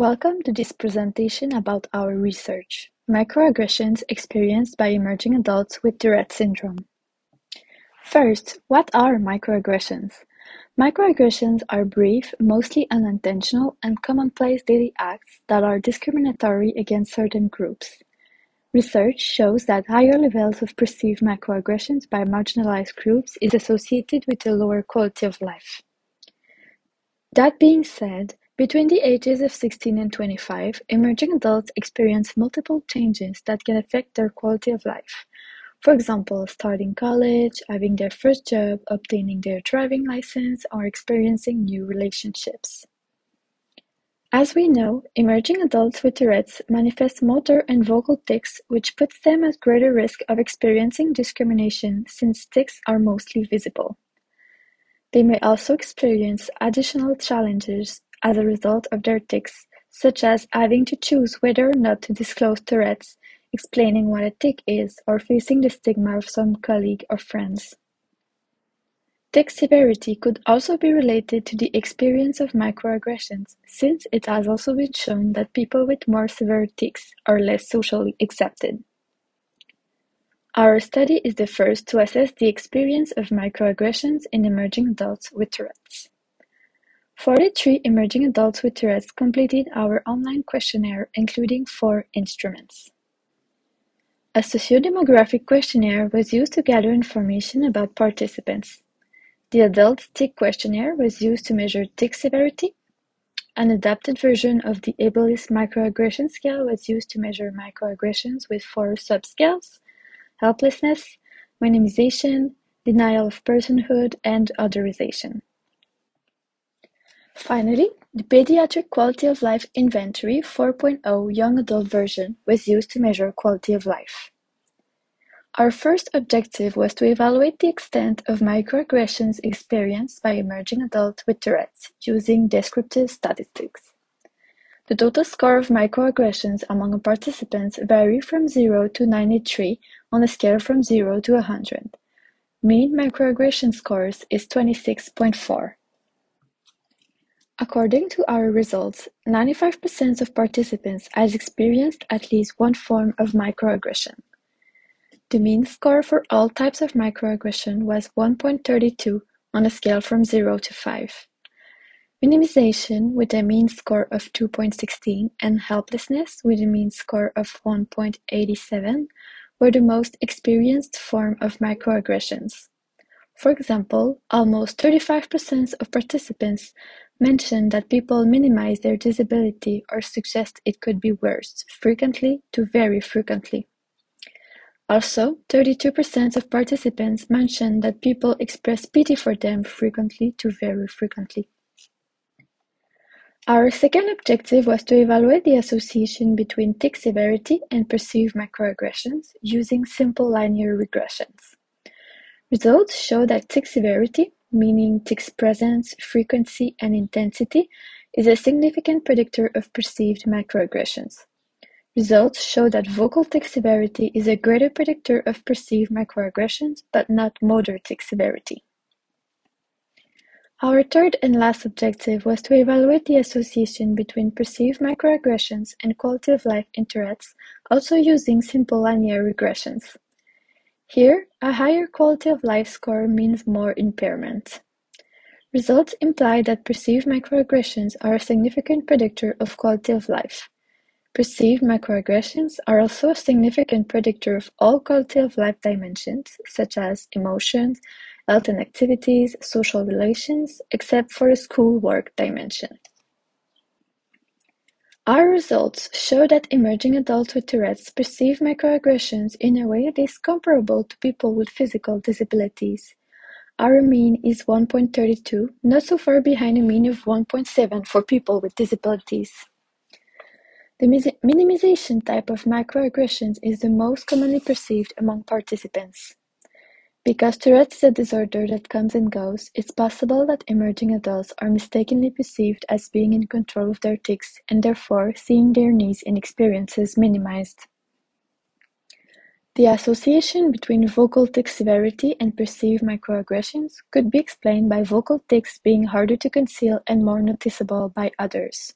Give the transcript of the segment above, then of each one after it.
Welcome to this presentation about our research, microaggressions experienced by emerging adults with Tourette syndrome. First, what are microaggressions? Microaggressions are brief, mostly unintentional, and commonplace daily acts that are discriminatory against certain groups. Research shows that higher levels of perceived microaggressions by marginalized groups is associated with a lower quality of life. That being said, between the ages of 16 and 25, emerging adults experience multiple changes that can affect their quality of life. For example, starting college, having their first job, obtaining their driving license, or experiencing new relationships. As we know, emerging adults with Tourette's manifest motor and vocal tics, which puts them at greater risk of experiencing discrimination since tics are mostly visible. They may also experience additional challenges as a result of their tics, such as having to choose whether or not to disclose Tourette's, explaining what a tic is, or facing the stigma of some colleague or friends. Tic severity could also be related to the experience of microaggressions, since it has also been shown that people with more severe tics are less socially accepted. Our study is the first to assess the experience of microaggressions in emerging adults with Tourette's. 43 emerging adults with Tourette's completed our online questionnaire including four instruments. A sociodemographic questionnaire was used to gather information about participants. The adult tic questionnaire was used to measure tic severity. An adapted version of the Ableist microaggression scale was used to measure microaggressions with four subscales: helplessness, minimization, denial of personhood, and otherization. Finally, the Pediatric Quality of Life Inventory 4.0 Young Adult version was used to measure quality of life. Our first objective was to evaluate the extent of microaggressions experienced by emerging adults with Tourette's using descriptive statistics. The total score of microaggressions among participants vary from 0 to 93 on a scale from 0 to 100. Mean microaggression scores is 26.4. According to our results, 95% of participants has experienced at least one form of microaggression. The mean score for all types of microaggression was 1.32 on a scale from 0 to 5. Minimization with a mean score of 2.16 and helplessness with a mean score of 1.87 were the most experienced form of microaggressions. For example, almost 35% of participants mentioned that people minimize their disability or suggest it could be worse, frequently to very frequently. Also, thirty-two percent of participants mentioned that people express pity for them frequently to very frequently. Our second objective was to evaluate the association between tic severity and perceived microaggressions using simple linear regressions. Results show that tic severity, meaning tic's presence, frequency, and intensity, is a significant predictor of perceived microaggressions. Results show that vocal tic severity is a greater predictor of perceived microaggressions, but not motor tic severity. Our third and last objective was to evaluate the association between perceived microaggressions and quality of life in also using simple linear regressions. Here, a higher quality of life score means more impairment. Results imply that perceived microaggressions are a significant predictor of quality of life. Perceived microaggressions are also a significant predictor of all quality-of-life dimensions, such as emotions, health and activities, social relations, except for the school-work dimension. Our results show that emerging adults with Tourette's perceive microaggressions in a way that is comparable to people with physical disabilities. Our mean is 1.32, not so far behind a mean of 1.7 for people with disabilities. The minimization type of microaggressions is the most commonly perceived among participants. Because Tourette's is a disorder that comes and goes, it's possible that emerging adults are mistakenly perceived as being in control of their tics and therefore seeing their needs and experiences minimized. The association between vocal tic severity and perceived microaggressions could be explained by vocal tics being harder to conceal and more noticeable by others.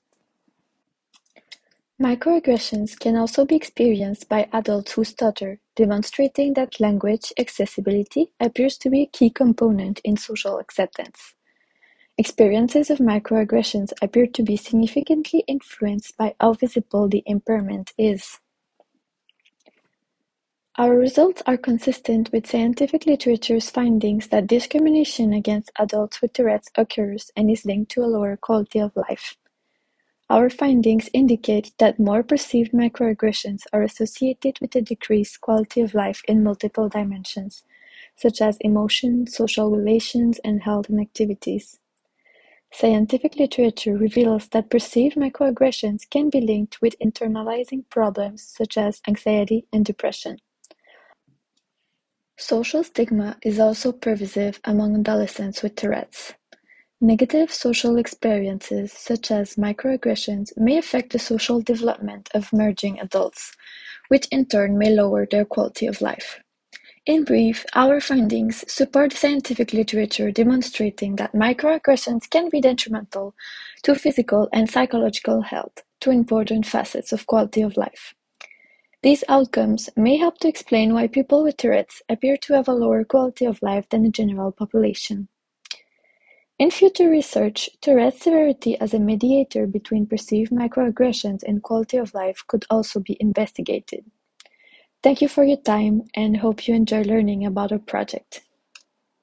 Microaggressions can also be experienced by adults who stutter, demonstrating that language accessibility appears to be a key component in social acceptance. Experiences of microaggressions appear to be significantly influenced by how visible the impairment is. Our results are consistent with scientific literature's findings that discrimination against adults with Tourette's occurs and is linked to a lower quality of life. Our findings indicate that more perceived microaggressions are associated with a decreased quality of life in multiple dimensions, such as emotion, social relations, and health and activities. Scientific literature reveals that perceived microaggressions can be linked with internalizing problems such as anxiety and depression. Social stigma is also pervasive among adolescents with Tourette's. Negative social experiences such as microaggressions may affect the social development of emerging adults, which in turn may lower their quality of life. In brief, our findings support scientific literature demonstrating that microaggressions can be detrimental to physical and psychological health, two important facets of quality of life. These outcomes may help to explain why people with Tourette's appear to have a lower quality of life than the general population. In future research, Tourette's severity as a mediator between perceived microaggressions and quality of life could also be investigated. Thank you for your time and hope you enjoy learning about our project.